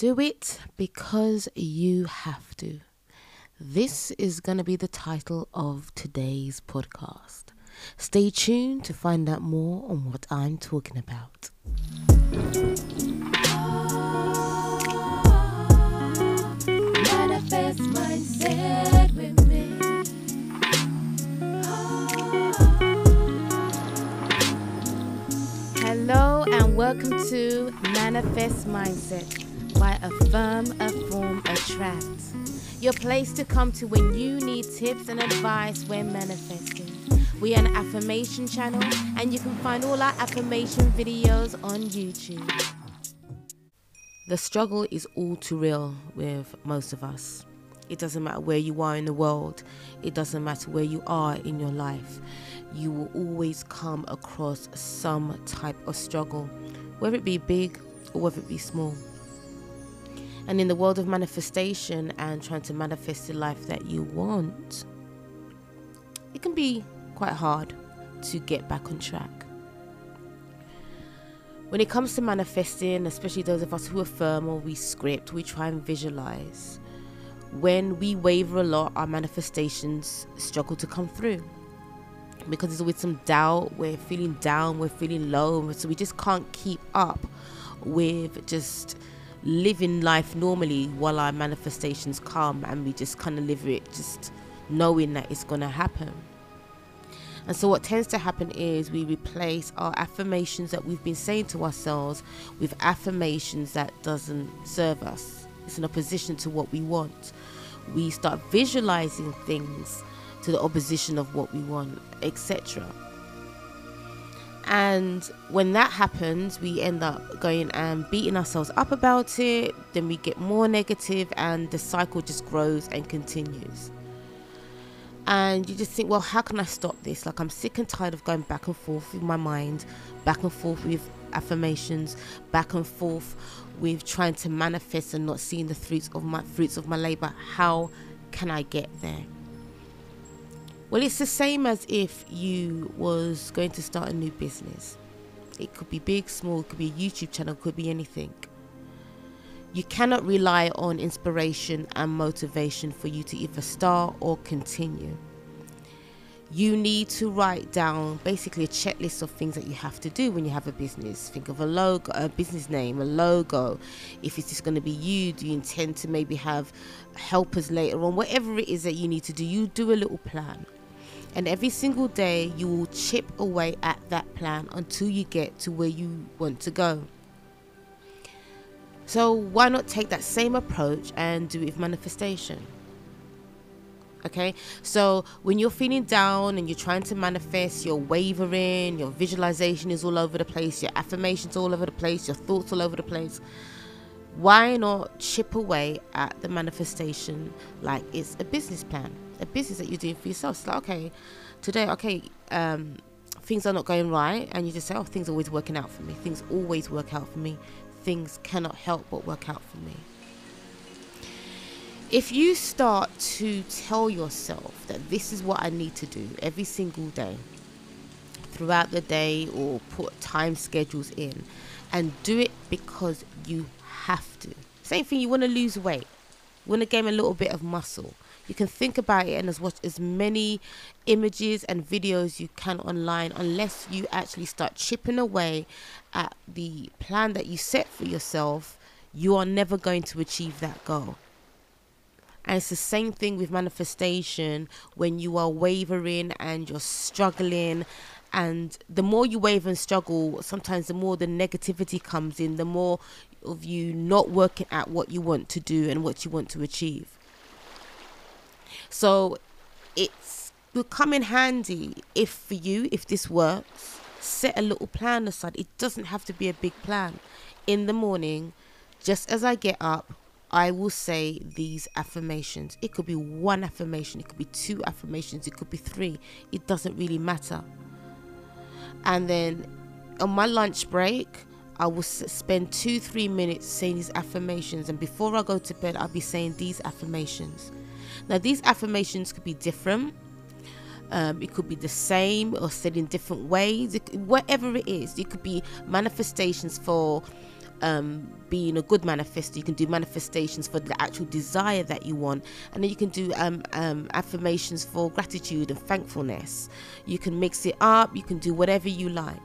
Do it because you have to. This is going to be the title of today's podcast. Stay tuned to find out more on what I'm talking about. Manifest mindset with me. Hello and welcome to Manifest Mindset by Affirm, Afform, Attract. Your place to come to when you need tips and advice when manifesting. We are an affirmation channel and you can find all our affirmation videos on YouTube. The struggle is all too real with most of us. It doesn't matter where you are in the world, it doesn't matter where you are in your life. You will always come across some type of struggle, whether it be big or whether it be small. And in the world of manifestation and trying to manifest the life that you want, it can be quite hard to get back on track. When it comes to manifesting, especially those of us who affirm or we script, we try and visualize. When we waver a lot, our manifestations struggle to come through because there's always some doubt. We're feeling down, we're feeling low, so we just can't keep up with just living life normally while our manifestations come and we just kind of live it just knowing that it's going to happen. And so, what tends to happen is we replace our affirmations that we've been saying to ourselves with affirmations that doesn't serve us. It's in opposition to what we want. We start visualizing things to the opposition of what we want, etc. And when that happens, we end up going and beating ourselves up about it. Then we get more negative, and the cycle just grows and continues. And you just think, well, how can I stop this? Like, I'm sick and tired of going back and forth with my mind, back and forth with affirmations, back and forth with trying to manifest and not seeing the fruits of my fruits of my labor. How can I get there? Well, it's the same as if you was going to start a new business. It could be big, small, it could be a YouTube channel, could be anything. You cannot rely on inspiration and motivation for you to either start or continue. You need to write down basically a checklist of things that you have to do when you have a business. Think of a logo, a business name, a logo. If it's just going to be you, do you intend to maybe have helpers later on? Whatever it is that you need to do, you do a little plan. And every single day, you will chip away at that plan until you get to where you want to go. So, why not take that same approach and do it with manifestation? Okay, so when you're feeling down and you're trying to manifest, you're wavering, your visualization is all over the place, your affirmations all over the place, your thoughts all over the place. Why not chip away at the manifestation like it's a business plan, a business that you're doing for yourself? It's like, okay, today, okay, um, things are not going right, and you just say, oh, things are always working out for me. Things always work out for me. Things cannot help but work out for me if you start to tell yourself that this is what I need to do every single day throughout the day or put time schedules in and do it because you have to. Same thing, you want to lose weight, you want to gain a little bit of muscle. You can think about it and as watch as many images and videos you can online unless you actually start chipping away at the plan that you set for yourself, you are never going to achieve that goal. And it's the same thing with manifestation when you are wavering and you're struggling. And the more you waver and struggle, sometimes the more the negativity comes in, the more of you not working at what you want to do and what you want to achieve. So it's will come in handy if for you, if this works, set a little plan aside. It doesn't have to be a big plan. In the morning, just as I get up, I will say these affirmations. It could be one affirmation, it could be two affirmations, it could be three. It doesn't really matter. And then on my lunch break, I will spend two, three minutes saying these affirmations. And before I go to bed, I'll be saying these affirmations. Now, these affirmations could be different. Um, it could be the same or said in different ways. It, whatever it is, it could be manifestations for um, being a good manifester. You can do manifestations for the actual desire that you want, and then you can do um, um, affirmations for gratitude and thankfulness. You can mix it up. You can do whatever you like.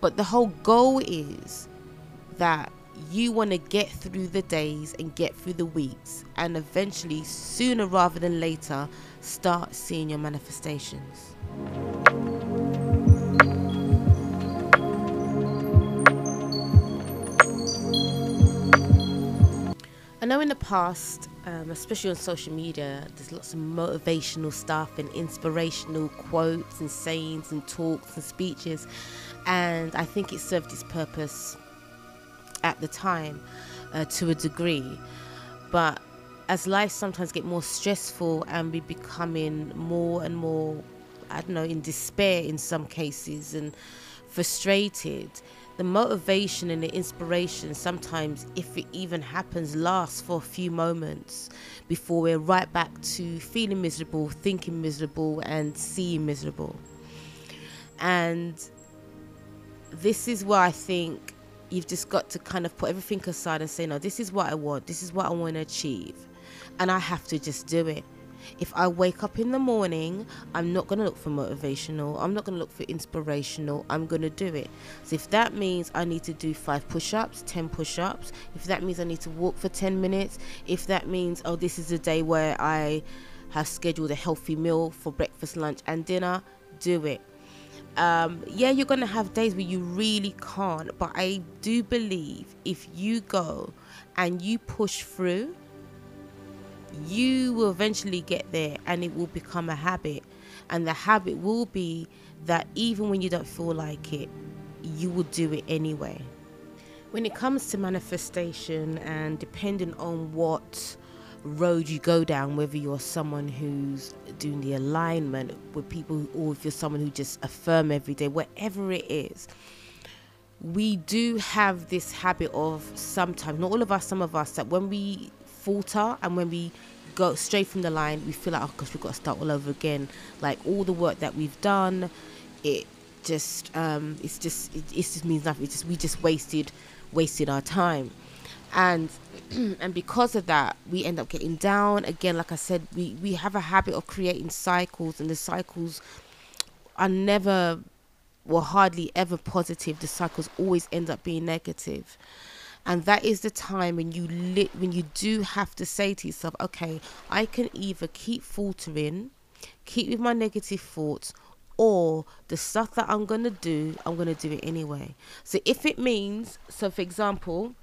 But the whole goal is that you want to get through the days and get through the weeks, and eventually, sooner rather than later, start seeing your manifestations. I know in the past, um, especially on social media, there's lots of motivational stuff and inspirational quotes and sayings and talks and speeches, and I think it served its purpose at the time uh, to a degree. But as life sometimes get more stressful and we becoming more and more, I don't know, in despair in some cases and frustrated, the motivation and the inspiration sometimes, if it even happens, lasts for a few moments before we're right back to feeling miserable, thinking miserable, and seeing miserable. And this is where I think you've just got to kind of put everything aside and say, no, this is what I want, this is what I want to achieve, and I have to just do it. If I wake up in the morning, I'm not going to look for motivational, I'm not going to look for inspirational, I'm going to do it. So if that means I need to do five push ups, 10 push ups, if that means I need to walk for 10 minutes, if that means, oh, this is a day where I have scheduled a healthy meal for breakfast, lunch, and dinner, do it. Um, yeah, you're going to have days where you really can't, but I do believe if you go and you push through, you will eventually get there and it will become a habit. And the habit will be that even when you don't feel like it, you will do it anyway. When it comes to manifestation and depending on what road you go down, whether you're someone who's doing the alignment with people or if you're someone who just affirm every day, whatever it is, we do have this habit of sometimes, not all of us, some of us, that when we falter and when we go straight from the line, we feel like, oh gosh, we've got to start all over again. Like all the work that we've done, it just, um, it's just, it, it just means nothing. It's just, we just wasted, wasted our time. And and because of that, we end up getting down again. Like I said, we we have a habit of creating cycles, and the cycles are never or hardly ever positive. The cycles always end up being negative and that is the time when you lit when you do have to say to yourself okay i can either keep faltering keep with my negative thoughts or the stuff that i'm to do i'm to do it anyway so if it means so for example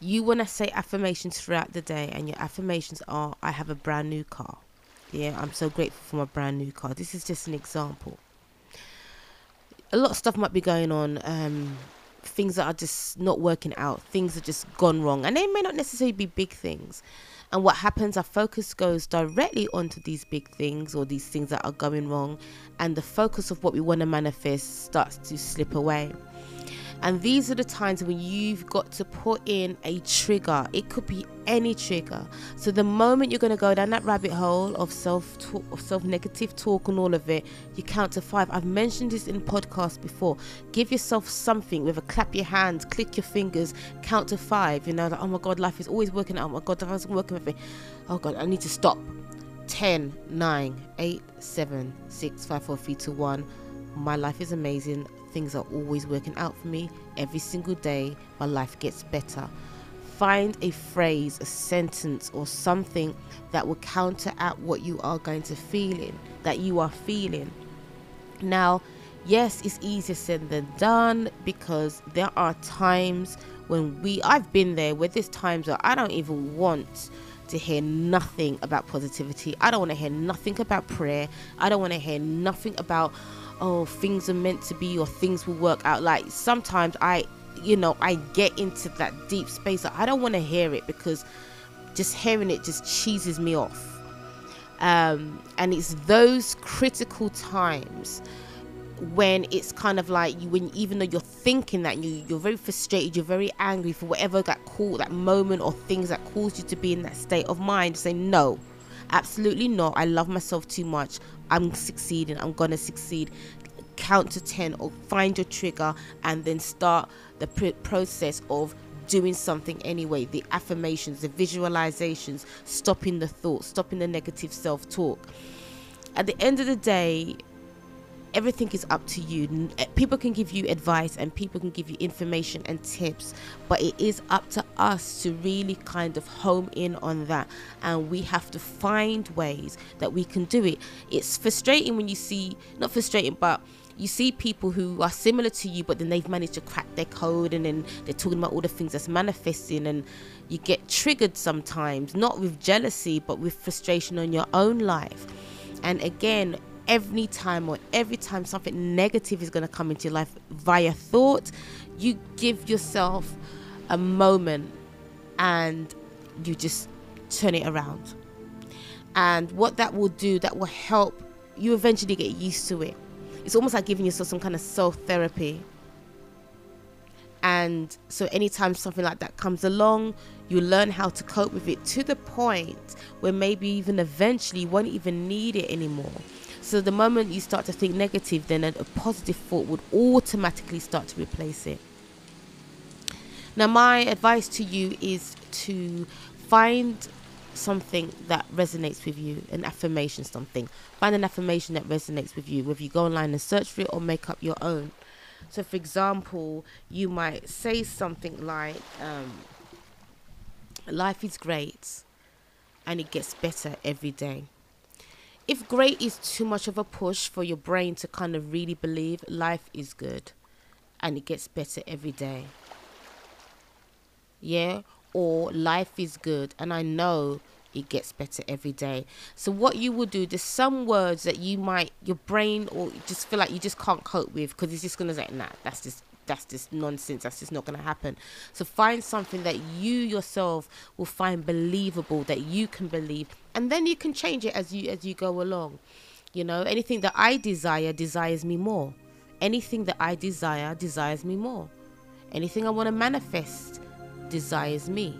you want to say affirmations throughout the day and your affirmations are i have a brand new car. Yeah i'm so grateful for my brand new car. This is just an example. A lot of stuff might be going on um, things that are just not working out things are just gone wrong and they may not necessarily be big things. And what happens our focus goes directly onto these big things or these things that are going wrong and the focus of what we want to manifest starts to slip away and these are the times when you've got to put in a trigger. It could be any trigger. So the moment you're going to go down that rabbit hole of self talk, self negative talk and all of it, you count to five. I've mentioned this in podcasts before. Give yourself something with a clap your hands, click your fingers, count to five. You know, like, oh my God, life is always working out. Oh my God, life is working with me. Oh God, I need to stop. 10, 9, 8, 7, 6, 5, 4, 3, 2, 1. My life is amazing things are always working out for me. Every single day, my life gets better. Find a phrase, a sentence, or something that will counteract what you are going to feeling, that you are feeling. Now, yes, it's easier said than done because there are times when we, I've been there where there's times where I don't even want to hear nothing about positivity. I don't want to hear nothing about prayer. I don't want to hear nothing about oh things are meant to be or things will work out. Like sometimes i you know i get into that deep space. I don't want to hear it because just hearing it just cheeses me off. Um, and it's those critical times when it's kind of like you when even though you're thinking that you you're very frustrated you're very angry for whatever that call that moment or things that caused you to be in that state of mind say no absolutely not. I love myself too much. I'm succeeding. I'm gonna succeed. Count to 10 or find your trigger and then start the pr- process of doing something anyway. The affirmations the visualizations stopping the thoughts stopping the negative self-talk. At the end of the day everything is up to you. Eh, people can give you advice and people can give you information and tips but it is up to us to really kind of home in on that. And we have to find ways that we can do it. It's frustrating when you see not frustrating but you see people who are similar to you but then they've managed to crack their code and then they're talking about all the things that's manifesting and you get triggered sometimes not with jealousy but with frustration on your own life. And again every time or every time something negative is going to come into your life via thought you give yourself a moment and you just turn it around and what that will do that will help you eventually get used to it it's almost like giving yourself some kind of self therapy. And so, anytime something like that comes along, you learn how to cope with it to the point where maybe even eventually you won't even need it anymore. So, the moment you start to think negative, then a, a positive thought would automatically start to replace it. Now, my advice to you is to find something that resonates with you, an affirmation, something. Find an affirmation that resonates with you, whether you go online and search for it or make up your own. So, for example, you might say something like, um, Life is great and it gets better every day. If great is too much of a push for your brain to kind of really believe, life is good and it gets better every day. Yeah? or life is good and I know it gets better every day. So what you will do, there's some words that you might your brain or just feel like you just can't cope with because it's just gonna say, nah, that's just that's just nonsense. That's just not gonna happen. So find something that you yourself will find believable that you can believe, and then you can change it as you as you go along. You know, anything that I desire desires me more. Anything that I desire desires me more. Anything I want to manifest desires me.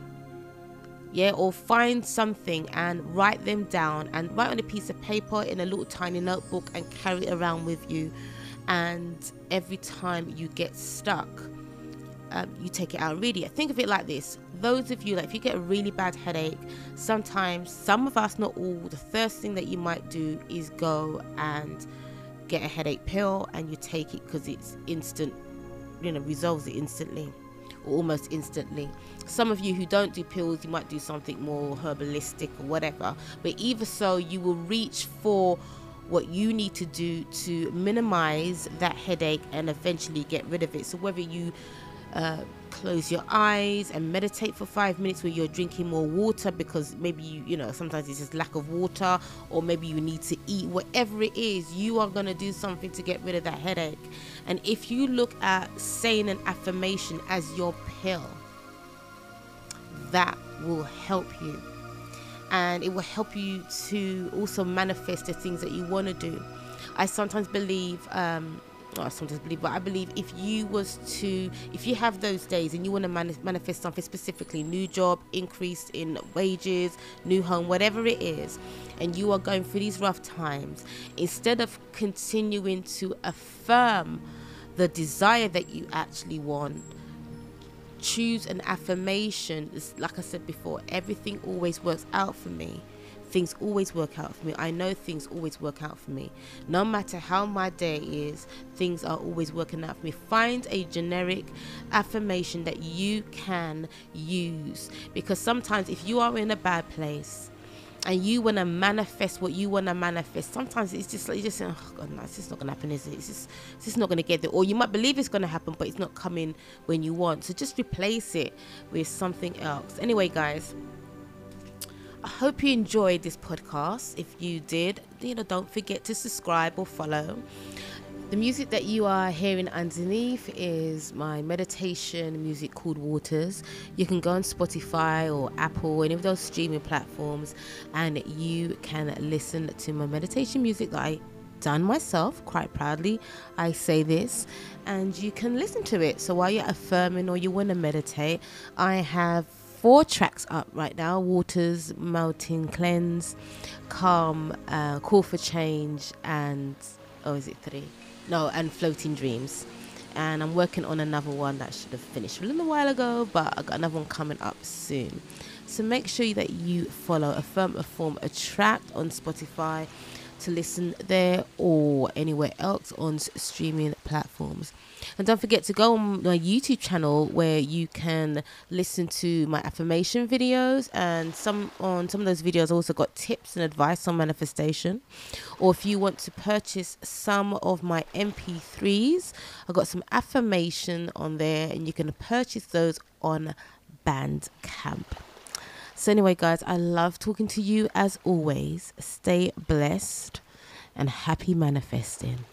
Yeah, or find something and write them down and write on a piece of paper in a little tiny notebook and carry it around with you. And every time you get stuck, um, you take it out and read it. Think of it like this: those of you, like if you get a really bad headache, sometimes some of us, not all, the first thing that you might do is go and get a headache pill and you take it because it's instant, you know, resolves it instantly or almost instantly. Some of you who don't do pills, you might do something more herbalistic or whatever. But either so, you will reach for what you need to do to minimize that headache and eventually get rid of it. So whether you uh, close your eyes and meditate for five minutes where you're drinking more water because maybe you you know sometimes it's just lack of water or maybe you need to eat. Whatever it is you are going to do something to get rid of that headache. And if you look at saying an affirmation as your pill that will help you. And it will help you to also manifest the things that you want to do. I sometimes believe um, I sometimes believe, but I believe if you was to, if you have those days and you want to mani- manifest something specifically, new job, increase in wages, new home, whatever it is, and you are going through these rough times, instead of continuing to affirm the desire that you actually want, choose an affirmation. It's, like I said before, everything always works out for me things always work out for me. I know things always work out for me. No matter how my day is, things are always working out for me. Find a generic affirmation that you can use because sometimes if you are in a bad place, and you want to manifest what you want to manifest, sometimes it's just like you just say, "Oh God, no, it's just not gonna happen, is it? It's just, it's just not gonna get there." Or you might believe it's gonna happen, but it's not coming when you want. So just replace it with something else. Anyway, guys, hope you enjoyed this podcast. If you did, you know, don't forget to subscribe or follow. The music that you are hearing underneath is my meditation music called Waters. You can go on Spotify or Apple, any of those streaming platforms, and you can listen to my meditation music that I done myself quite proudly. I say this, and you can listen to it. So while you're affirming or you want to meditate, I have four tracks up right now Waters, Melting Cleanse, Calm, uh, Call for Change, and oh, is it three? no, and Floating Dreams. And I'm working on another one that should have finished a little while ago, but I got another one coming up soon. So make sure that you follow Affirm, Afform Attract on Spotify to listen there or anywhere else on streaming platforms. And don't forget to go on my YouTube channel where you can listen to my affirmation videos and some on some of those videos also got tips and advice on manifestation. Or if you want to purchase some of my MP3s, I got some affirmation on there and you can purchase those on Bandcamp. So, anyway, guys, I love talking to you as always. Stay blessed and happy manifesting.